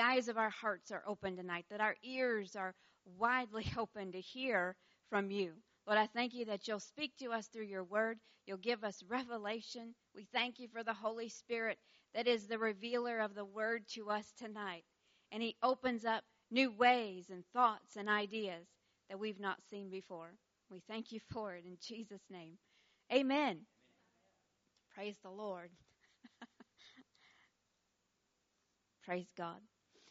The eyes of our hearts are open tonight, that our ears are widely open to hear from you. Lord, I thank you that you'll speak to us through your word. You'll give us revelation. We thank you for the Holy Spirit that is the revealer of the word to us tonight. And he opens up new ways and thoughts and ideas that we've not seen before. We thank you for it in Jesus' name. Amen. Amen. Praise the Lord. Praise God.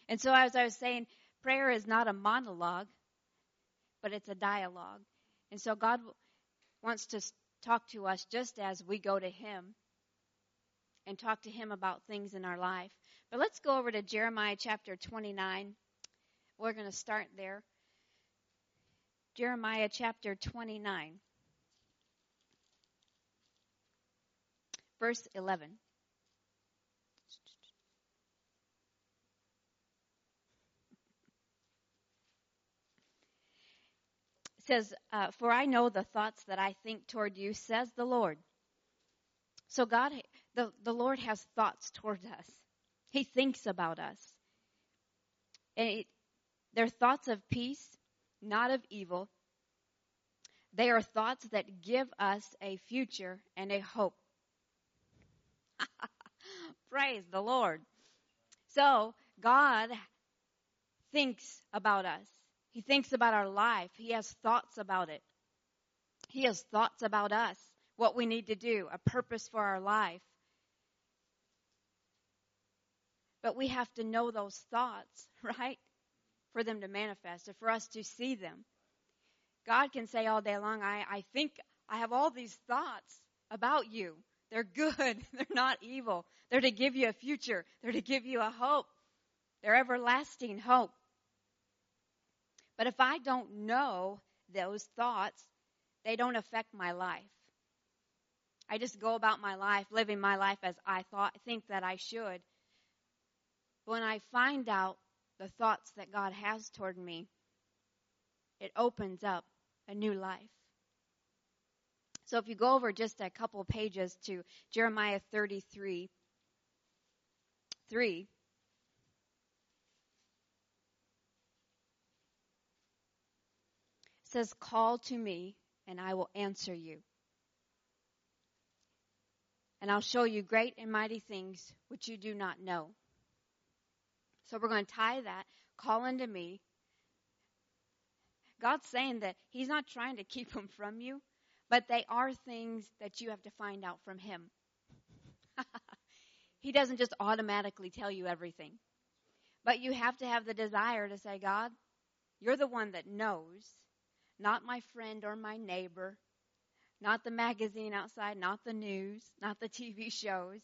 And so, as I was saying, prayer is not a monologue, but it's a dialogue. And so, God wants to talk to us just as we go to Him and talk to Him about things in our life. But let's go over to Jeremiah chapter 29. We're going to start there. Jeremiah chapter 29, verse 11. Says, uh, For I know the thoughts that I think toward you, says the Lord. So God, the, the Lord has thoughts toward us. He thinks about us. And it, they're thoughts of peace, not of evil. They are thoughts that give us a future and a hope. Praise the Lord. So, God thinks about us. He thinks about our life. He has thoughts about it. He has thoughts about us, what we need to do, a purpose for our life. But we have to know those thoughts, right? For them to manifest or for us to see them. God can say all day long, I, I think I have all these thoughts about you. They're good. They're not evil. They're to give you a future. They're to give you a hope. They're everlasting hope. But if I don't know those thoughts, they don't affect my life. I just go about my life, living my life as I thought, think that I should. But When I find out the thoughts that God has toward me, it opens up a new life. So if you go over just a couple pages to Jeremiah 33, 3, says, Call to me, and I will answer you. And I'll show you great and mighty things which you do not know. So we're going to tie that. Call unto me. God's saying that He's not trying to keep them from you, but they are things that you have to find out from Him. he doesn't just automatically tell you everything. But you have to have the desire to say, God, you're the one that knows not my friend or my neighbor, not the magazine outside, not the news, not the TV shows.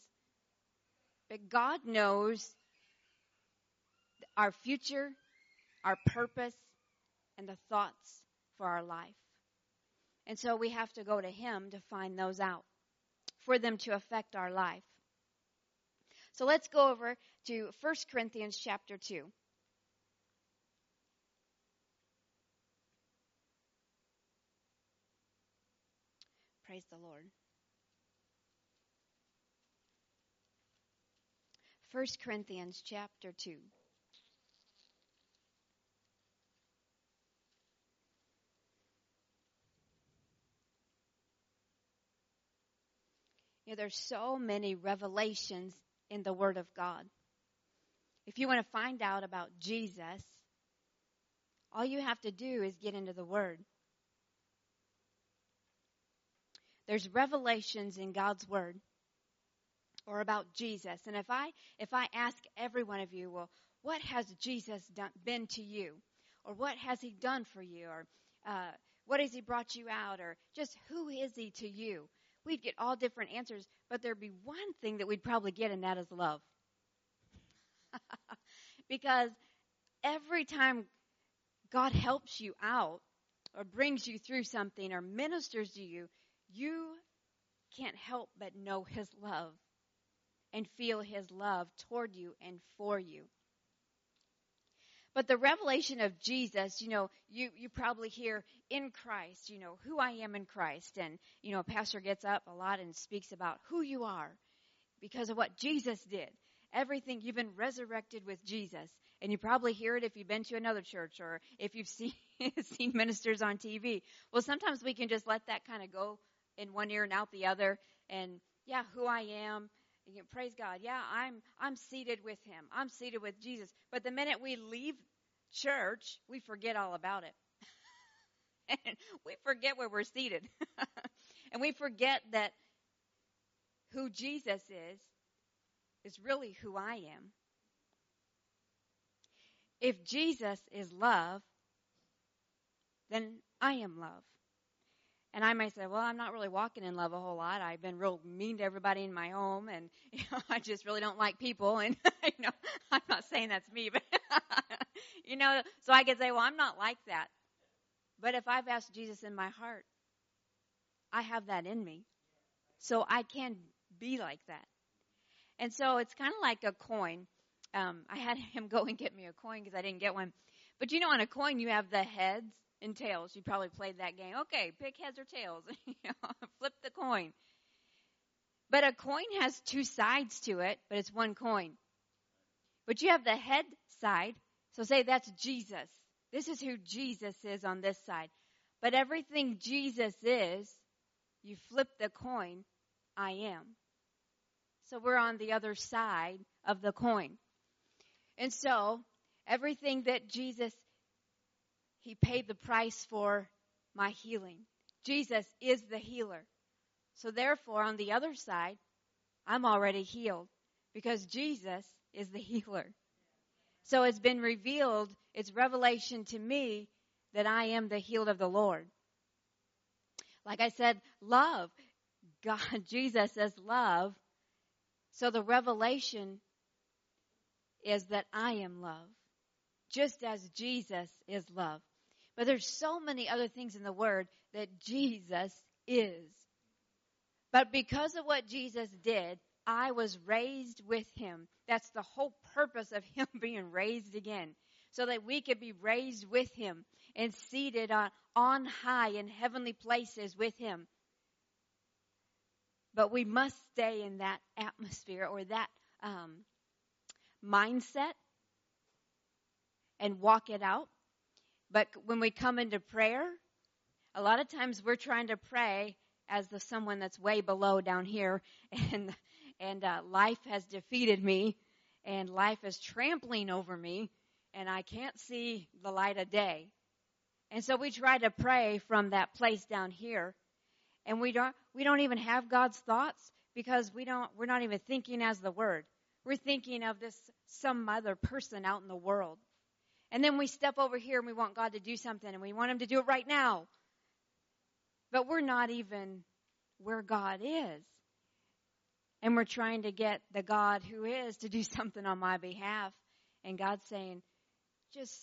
But God knows our future, our purpose, and the thoughts for our life. And so we have to go to Him to find those out for them to affect our life. So let's go over to 1 Corinthians chapter 2. Praise the Lord. 1 Corinthians chapter 2. You know, there's so many revelations in the Word of God. If you want to find out about Jesus, all you have to do is get into the Word. There's revelations in God's word or about Jesus. And if I if I ask every one of you, well, what has Jesus done, been to you, or what has He done for you, or uh, what has He brought you out, or just who is He to you? we'd get all different answers, but there'd be one thing that we'd probably get, and that is love. because every time God helps you out, or brings you through something, or ministers to you, you can't help but know His love and feel His love toward you and for you. But the revelation of Jesus, you know, you, you probably hear in Christ, you know, who I am in Christ. And, you know, a pastor gets up a lot and speaks about who you are because of what Jesus did. Everything, you've been resurrected with Jesus. And you probably hear it if you've been to another church or if you've seen, seen ministers on TV. Well, sometimes we can just let that kind of go in one ear and out the other. And yeah, who I am, you can praise God. Yeah, I'm I'm seated with him. I'm seated with Jesus. But the minute we leave church, we forget all about it. and we forget where we're seated. and we forget that who Jesus is is really who I am. If Jesus is love, then I am love. And I may say, well, I'm not really walking in love a whole lot. I've been real mean to everybody in my home, and you know, I just really don't like people. And you know, I'm not saying that's me, but you know, so I could say, well, I'm not like that. But if I've asked Jesus in my heart, I have that in me, so I can be like that. And so it's kind of like a coin. Um, I had him go and get me a coin because I didn't get one. But you know, on a coin, you have the heads and tails. You probably played that game. Okay, pick heads or tails. Flip the coin. But a coin has two sides to it, but it's one coin. But you have the head side. So say that's Jesus. This is who Jesus is on this side. But everything Jesus is, you flip the coin, I am. So we're on the other side of the coin. And so everything that Jesus he paid the price for my healing. Jesus is the healer. So therefore, on the other side, I'm already healed because Jesus is the healer. So it's been revealed, it's revelation to me that I am the healed of the Lord. Like I said, love. God, Jesus is love. So the revelation is that I am love, just as Jesus is love. But there's so many other things in the Word that Jesus is. But because of what Jesus did, I was raised with him. That's the whole purpose of him being raised again. So that we could be raised with him and seated on, on high in heavenly places with him. But we must stay in that atmosphere or that um, mindset and walk it out. But when we come into prayer, a lot of times we're trying to pray as the someone that's way below down here, and and uh, life has defeated me, and life is trampling over me, and I can't see the light of day. And so we try to pray from that place down here, and we don't we don't even have God's thoughts because we don't we're not even thinking as the Word. We're thinking of this some other person out in the world. And then we step over here and we want God to do something and we want Him to do it right now. But we're not even where God is. And we're trying to get the God who is to do something on my behalf. And God's saying, just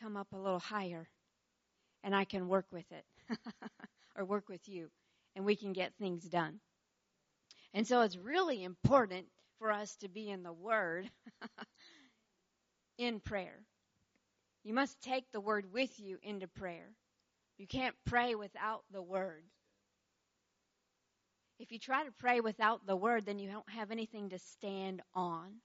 come up a little higher and I can work with it or work with you and we can get things done. And so it's really important for us to be in the Word in prayer. You must take the word with you into prayer. You can't pray without the word. If you try to pray without the word, then you don't have anything to stand on.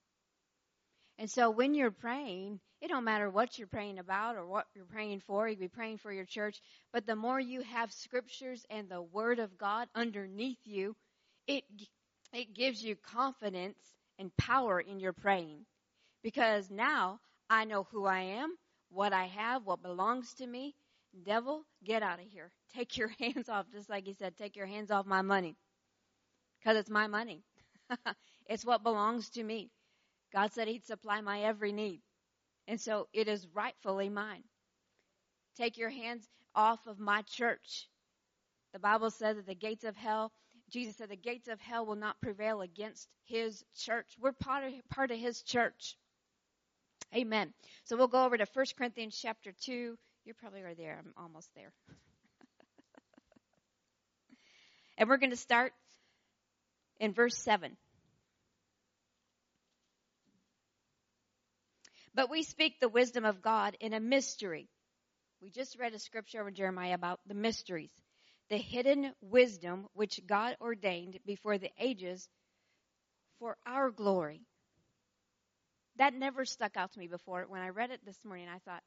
And so when you're praying, it don't matter what you're praying about or what you're praying for. You could be praying for your church, but the more you have scriptures and the word of God underneath you, it it gives you confidence and power in your praying. Because now I know who I am what I have, what belongs to me. Devil, get out of here. Take your hands off, just like he said, take your hands off my money. Because it's my money. it's what belongs to me. God said he'd supply my every need. And so it is rightfully mine. Take your hands off of my church. The Bible says that the gates of hell Jesus said the gates of hell will not prevail against his church. We're part of, part of his church. Amen. So we'll go over to 1 Corinthians chapter 2. You're probably right there. I'm almost there. and we're going to start in verse 7. But we speak the wisdom of God in a mystery. We just read a scripture over Jeremiah about the mysteries, the hidden wisdom which God ordained before the ages for our glory. That never stuck out to me before. When I read it this morning, I thought,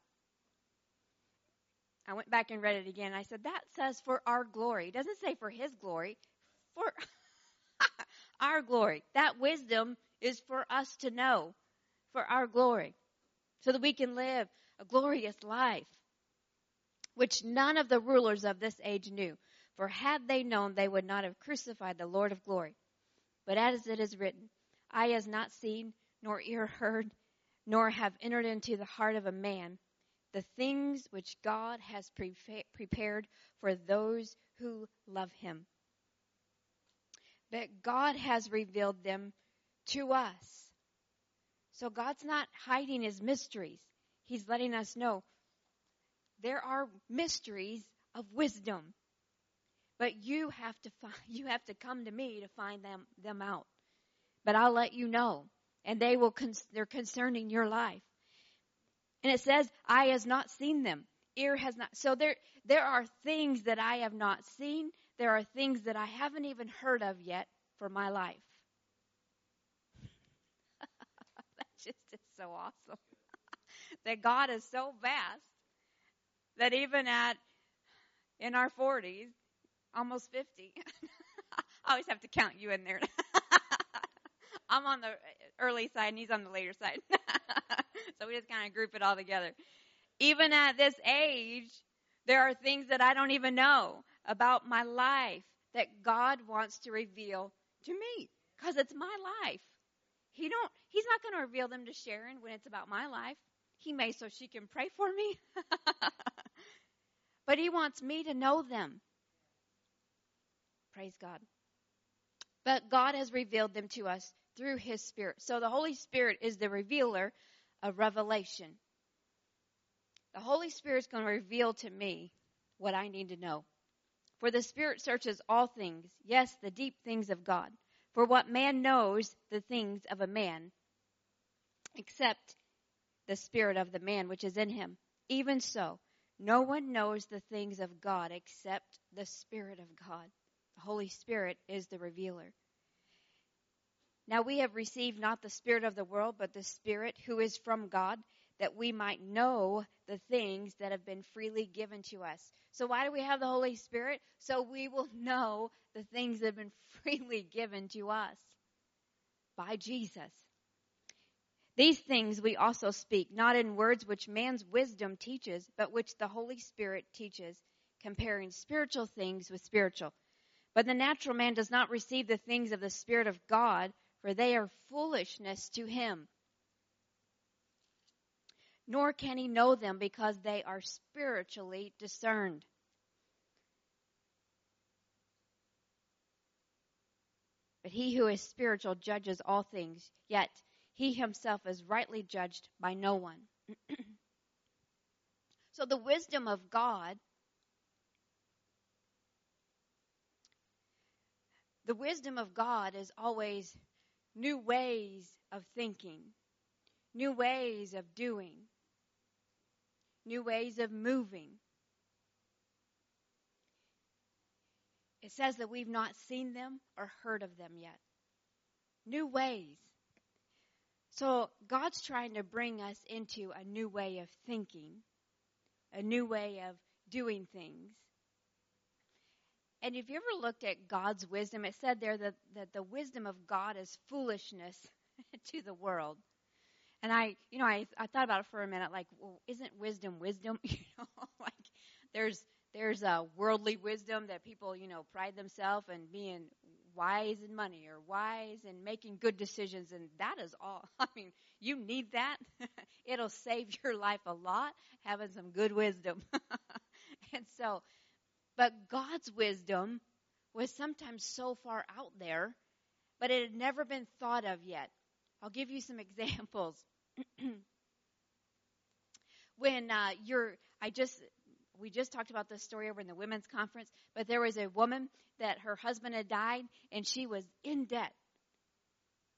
I went back and read it again. I said, that says for our glory. It doesn't say for his glory, for our glory. That wisdom is for us to know, for our glory so that we can live a glorious life, which none of the rulers of this age knew. For had they known, they would not have crucified the Lord of glory. But as it is written, eye has not seen, nor ear heard, nor have entered into the heart of a man the things which God has pre- prepared for those who love him. But God has revealed them to us so God's not hiding his mysteries. He's letting us know there are mysteries of wisdom. But you have to find, you have to come to me to find them them out. But I'll let you know and they will con- they're concerning your life. And it says eye has not seen them, ear has not. So there there are things that I have not seen, there are things that I haven't even heard of yet for my life. That just is so awesome. that God is so vast that even at in our 40s, almost 50, I always have to count you in there. I'm on the early side and he's on the later side. so we just kind of group it all together. Even at this age, there are things that I don't even know about my life that God wants to reveal to me because it's my life. He don't he's not going to reveal them to Sharon when it's about my life. He may so she can pray for me. but he wants me to know them. Praise God. But God has revealed them to us through his spirit. So the Holy Spirit is the revealer of revelation. The Holy Spirit is going to reveal to me what I need to know. For the Spirit searches all things, yes, the deep things of God. For what man knows the things of a man, except the spirit of the man which is in him? Even so, no one knows the things of God except the Spirit of God. The Holy Spirit is the revealer. Now we have received not the Spirit of the world, but the Spirit who is from God, that we might know the things that have been freely given to us. So why do we have the Holy Spirit? So we will know the things that have been freely given to us by Jesus. These things we also speak, not in words which man's wisdom teaches, but which the Holy Spirit teaches, comparing spiritual things with spiritual. But the natural man does not receive the things of the Spirit of God, for they are foolishness to him nor can he know them because they are spiritually discerned. But he who is spiritual judges all things, yet he himself is rightly judged by no one. so the wisdom of God, the wisdom of God is always new ways of thinking, new ways of doing new ways of moving. It says that we've not seen them or heard of them yet. New ways. So God's trying to bring us into a new way of thinking, a new way of doing things. And if you ever looked at God's wisdom, it said there that, that the wisdom of God is foolishness to the world. And I, you know, I, I thought about it for a minute, like, well, isn't wisdom wisdom? You know, like there's, there's a worldly wisdom that people, you know, pride themselves in being wise in money or wise in making good decisions. And that is all. I mean, you need that. It'll save your life a lot having some good wisdom. and so, but God's wisdom was sometimes so far out there, but it had never been thought of yet. I'll give you some examples. when uh, you're, I just, we just talked about this story over in the women's conference, but there was a woman that her husband had died and she was in debt.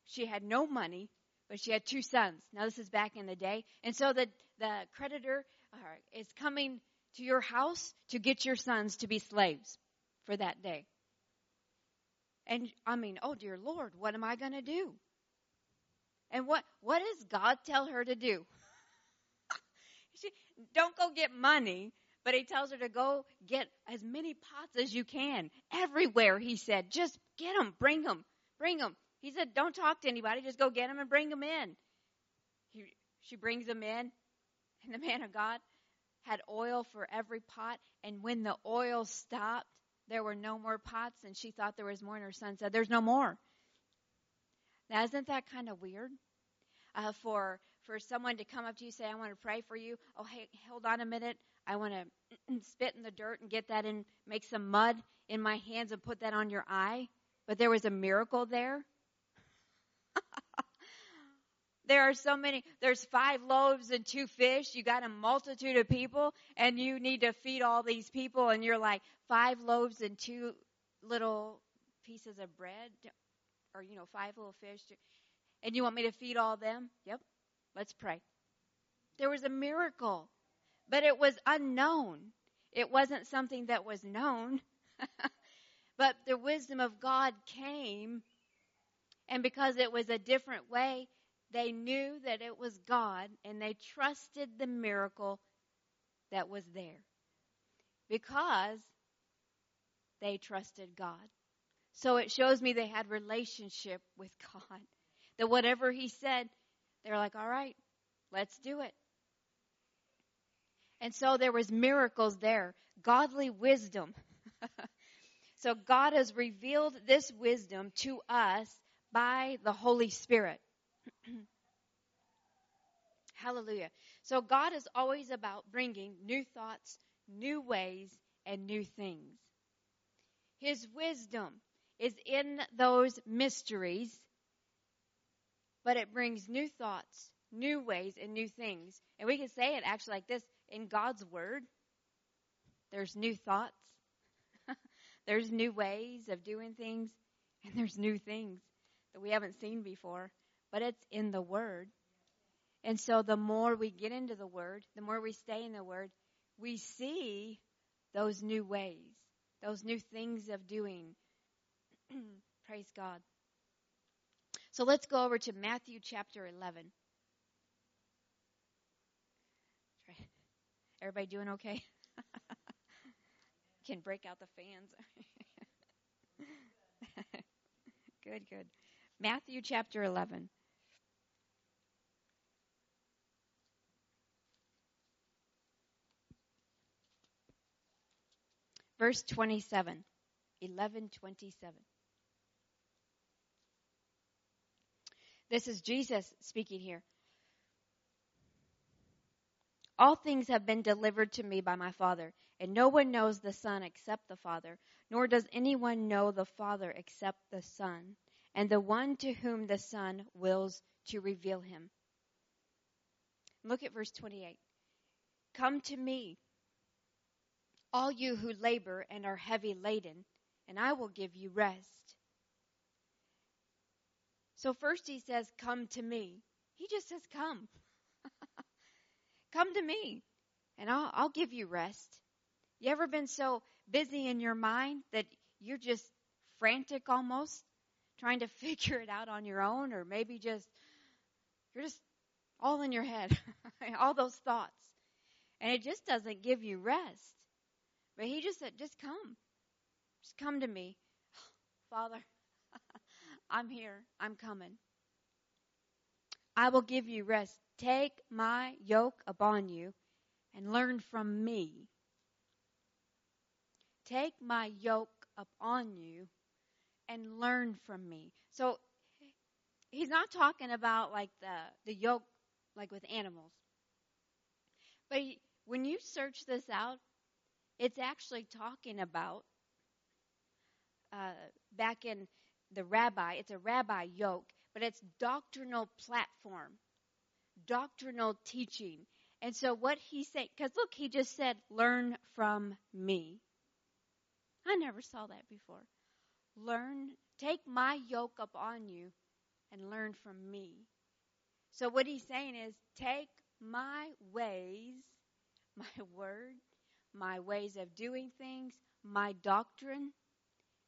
She had no money, but she had two sons. Now this is back in the day. And so the, the creditor uh, is coming to your house to get your sons to be slaves for that day. And I mean, oh dear Lord, what am I going to do? And what, what does God tell her to do? she, don't go get money, but he tells her to go get as many pots as you can. Everywhere, he said. Just get them, bring them, bring them. He said, don't talk to anybody, just go get them and bring them in. He, she brings them in, and the man of God had oil for every pot, and when the oil stopped, there were no more pots, and she thought there was more, and her son said, There's no more. Now, isn't that kind of weird? Uh, for for someone to come up to you and say, I want to pray for you. Oh, hey, hold on a minute. I want to spit in the dirt and get that and make some mud in my hands and put that on your eye. But there was a miracle there. There are so many. There's five loaves and two fish. You got a multitude of people, and you need to feed all these people, and you're like five loaves and two little pieces of bread, or you know, five little fish, and you want me to feed all them? Yep. Let's pray. There was a miracle, but it was unknown. It wasn't something that was known. but the wisdom of God came, and because it was a different way, they knew that it was God and they trusted the miracle that was there because they trusted God. So it shows me they had relationship with God. That whatever he said, they're like, all right, let's do it. And so there was miracles there, godly wisdom. so God has revealed this wisdom to us by the Holy Spirit. Hallelujah. So God is always about bringing new thoughts, new ways, and new things. His wisdom is in those mysteries, but it brings new thoughts, new ways, and new things. And we can say it actually like this in God's Word, there's new thoughts, there's new ways of doing things, and there's new things that we haven't seen before but it's in the Word. And so the more we get into the Word, the more we stay in the Word, we see those new ways, those new things of doing. Praise God. So let's go over to Matthew chapter 11. Everybody doing okay? Can break out the fans. good, good. Matthew chapter 11. Verse 27. 1127. This is Jesus speaking here. All things have been delivered to me by my Father, and no one knows the Son except the Father, nor does anyone know the Father except the Son, and the one to whom the Son wills to reveal him. Look at verse 28. Come to me, all you who labor and are heavy laden, and I will give you rest. So first he says, Come to me. He just says, Come. come to me, and I'll, I'll give you rest. You ever been so busy in your mind that you're just frantic almost, trying to figure it out on your own, or maybe just, you're just all in your head, all those thoughts. And it just doesn't give you rest. But he just said, just come. Just come to me. Father, I'm here. I'm coming. I will give you rest. Take my yoke upon you and learn from me. Take my yoke upon you and learn from me. So he's not talking about like the, the yoke like with animals. But he, when you search this out, it's actually talking about uh, back in the rabbi, it's a rabbi yoke, but it's doctrinal platform, doctrinal teaching. And so what he said, because look, he just said, learn from me. I never saw that before. Learn, take my yoke up on you and learn from me. So what he's saying is, take my ways, my word, my ways of doing things, my doctrine,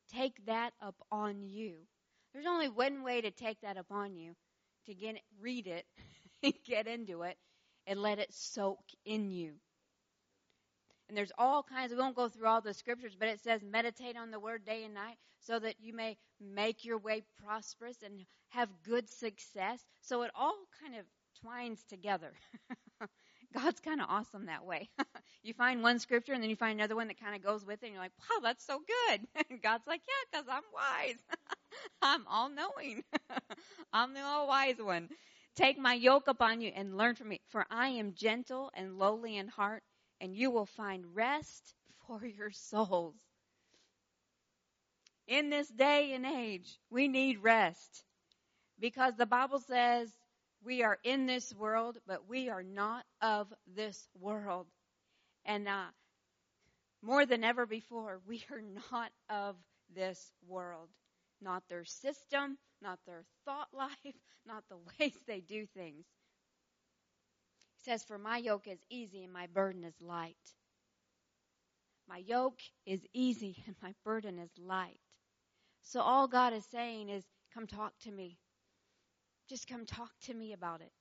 take that up on you. There's only one way to take that upon you to get read it, get into it, and let it soak in you. And there's all kinds, we won't go through all the scriptures, but it says meditate on the word day and night so that you may make your way prosperous and have good success. So it all kind of twines together. God's kind of awesome that way. you find one scripture and then you find another one that kind of goes with it and you're like, wow, that's so good. And God's like, yeah, because I'm wise. I'm all knowing. I'm the all wise one. Take my yoke upon you and learn from me, for I am gentle and lowly in heart, and you will find rest for your souls. In this day and age, we need rest because the Bible says we are in this world, but we are not of this world. And uh, more than ever before, we are not of this world. Not their system, not their thought life, not the ways they do things. He says, For my yoke is easy and my burden is light. My yoke is easy and my burden is light. So all God is saying is, Come talk to me. Just come talk to me about it.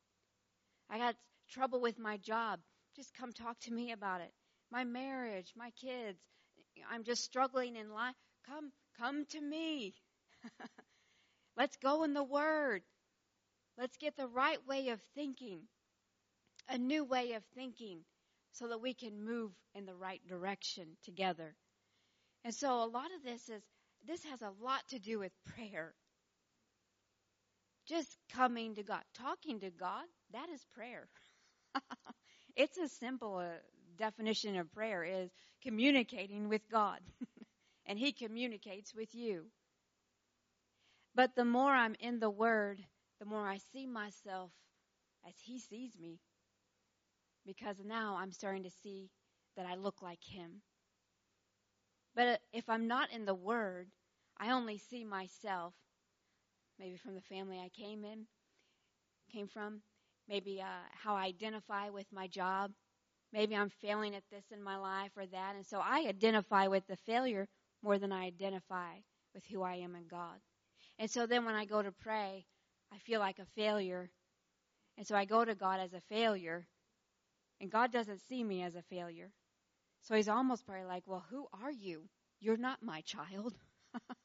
I got trouble with my job. Just come talk to me about it. My marriage, my kids. I'm just struggling in life. Come, come to me. Let's go in the Word. Let's get the right way of thinking, a new way of thinking, so that we can move in the right direction together. And so a lot of this is, this has a lot to do with prayer. Just coming to God, talking to God, that is prayer. it's a simple uh, definition of prayer is communicating with God. and He communicates with you. But the more I'm in the Word, the more I see myself as He sees me. Because now I'm starting to see that I look like Him. But if I'm not in the Word, I only see myself, maybe from the family I came in, came from, maybe uh, how I identify with my job. Maybe I'm failing at this in my life or that. And so I identify with the failure more than I identify with who I am in God. And so then when I go to pray, I feel like a failure. And so I go to God as a failure. And God doesn't see me as a failure. So he's almost probably like, well, who are you? You're not my child.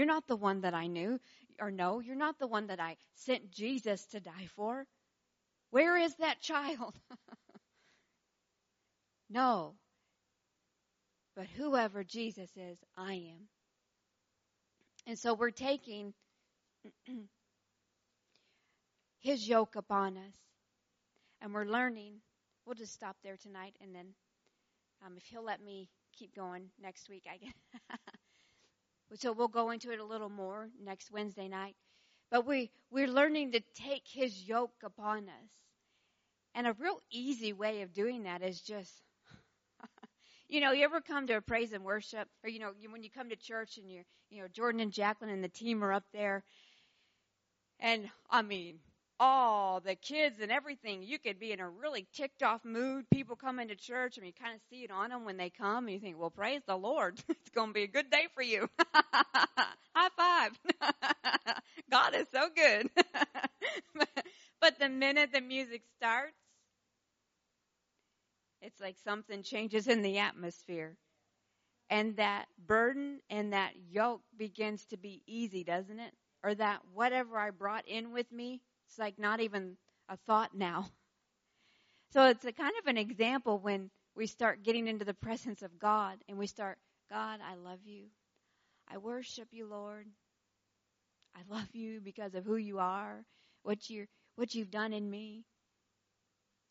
You're not the one that I knew or no, You're not the one that I sent Jesus to die for. Where is that child? no. But whoever Jesus is, I am. And so we're taking his yoke upon us. And we're learning. We'll just stop there tonight and then um, if he'll let me keep going next week, I guess. so we'll go into it a little more next Wednesday night. But we, we're learning to take his yoke upon us. And a real easy way of doing that is just you know, you ever come to a praise and worship, or you know, when you come to church and you're, you know, Jordan and Jacqueline and the team are up there, and I mean, all the kids and everything, you could be in a really ticked off mood. People come into church and you kind of see it on them when they come, and you think, well, praise the Lord, it's going to be a good day for you. High five. God is so good. but the minute the music starts, it's like something changes in the atmosphere. And that burden and that yoke begins to be easy, doesn't it? Or that whatever I brought in with me, it's like not even a thought now. So it's a kind of an example when we start getting into the presence of God and we start, God, I love you. I worship you, Lord. I love you because of who you are, what you what you've done in me.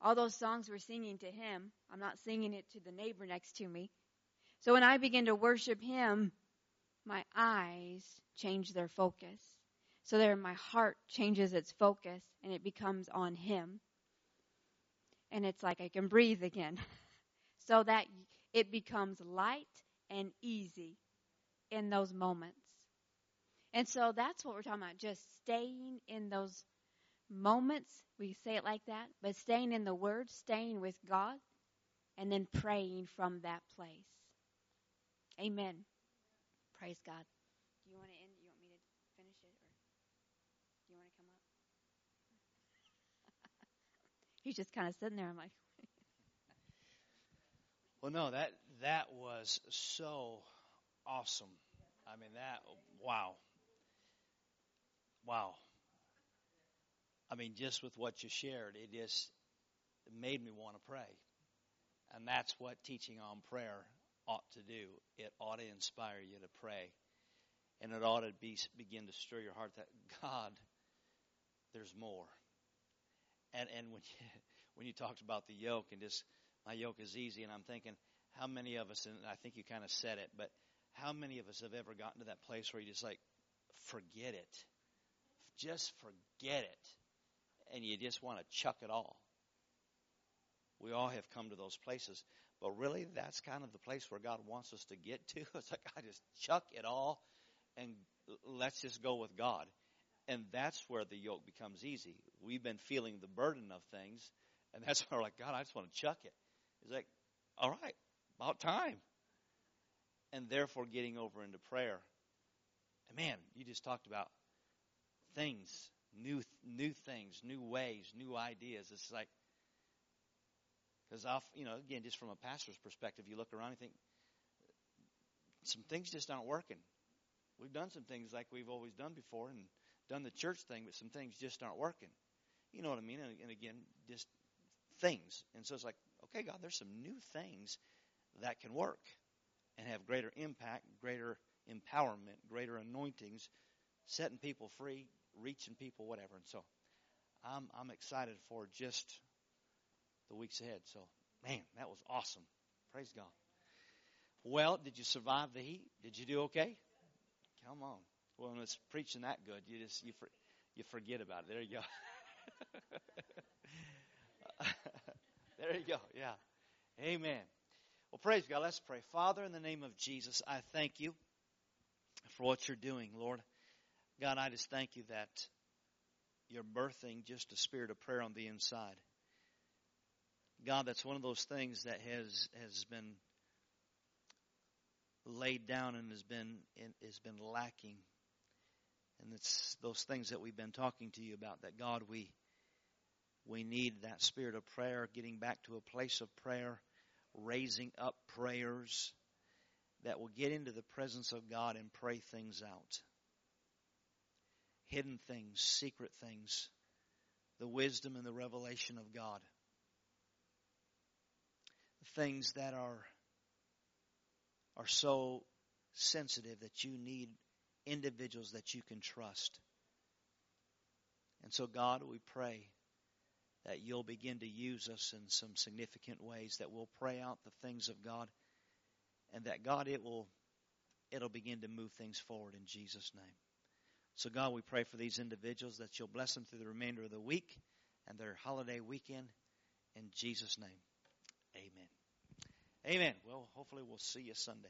All those songs we're singing to Him, I'm not singing it to the neighbor next to me. So when I begin to worship Him, my eyes change their focus. So there my heart changes its focus and it becomes on him. And it's like I can breathe again. so that it becomes light and easy in those moments. And so that's what we're talking about, just staying in those moments. We say it like that, but staying in the Word, staying with God, and then praying from that place. Amen. Praise God. Do you want to end? You want me to finish it, or do you want to come up? He's just kind of sitting there. I'm like. well, no, that that was so awesome. I mean, that wow, wow. I mean, just with what you shared, it just made me want to pray. And that's what teaching on prayer ought to do. It ought to inspire you to pray. And it ought to be, begin to stir your heart that God, there's more. And, and when, you, when you talked about the yoke and just, my yoke is easy, and I'm thinking, how many of us, and I think you kind of said it, but how many of us have ever gotten to that place where you just like, forget it? Just forget it. And you just want to chuck it all. We all have come to those places. But really, that's kind of the place where God wants us to get to. It's like, I just chuck it all and let's just go with God. And that's where the yoke becomes easy. We've been feeling the burden of things, and that's where we're like, God, I just want to chuck it. It's like, all right, about time. And therefore, getting over into prayer. And man, you just talked about things, new new things, new ways, new ideas. It's like because I'll, you know, again, just from a pastor's perspective, you look around and think some things just aren't working. We've done some things like we've always done before and done the church thing, but some things just aren't working. You know what I mean? And, and again, just things. And so it's like, okay, God, there's some new things that can work and have greater impact, greater empowerment, greater anointings, setting people free, reaching people, whatever. And so I'm, I'm excited for just the weeks ahead. So, man, that was awesome. Praise God. Well, did you survive the heat? Did you do okay? Come on. Well, when it's preaching that good, you just you for, you forget about it. There you go. there you go. Yeah. Amen. Well, praise God. Let's pray. Father, in the name of Jesus, I thank you for what you're doing, Lord. God, I just thank you that you're birthing just a spirit of prayer on the inside. God, that's one of those things that has has been laid down and has been has been lacking. And it's those things that we've been talking to you about that God we we need that spirit of prayer, getting back to a place of prayer, raising up prayers that will get into the presence of God and pray things out. Hidden things, secret things, the wisdom and the revelation of God things that are are so sensitive that you need individuals that you can trust. And so God, we pray that you'll begin to use us in some significant ways that we'll pray out the things of God and that God it will it'll begin to move things forward in Jesus name. So God, we pray for these individuals that you'll bless them through the remainder of the week and their holiday weekend in Jesus name. Amen. Amen. Well, hopefully we'll see you Sunday.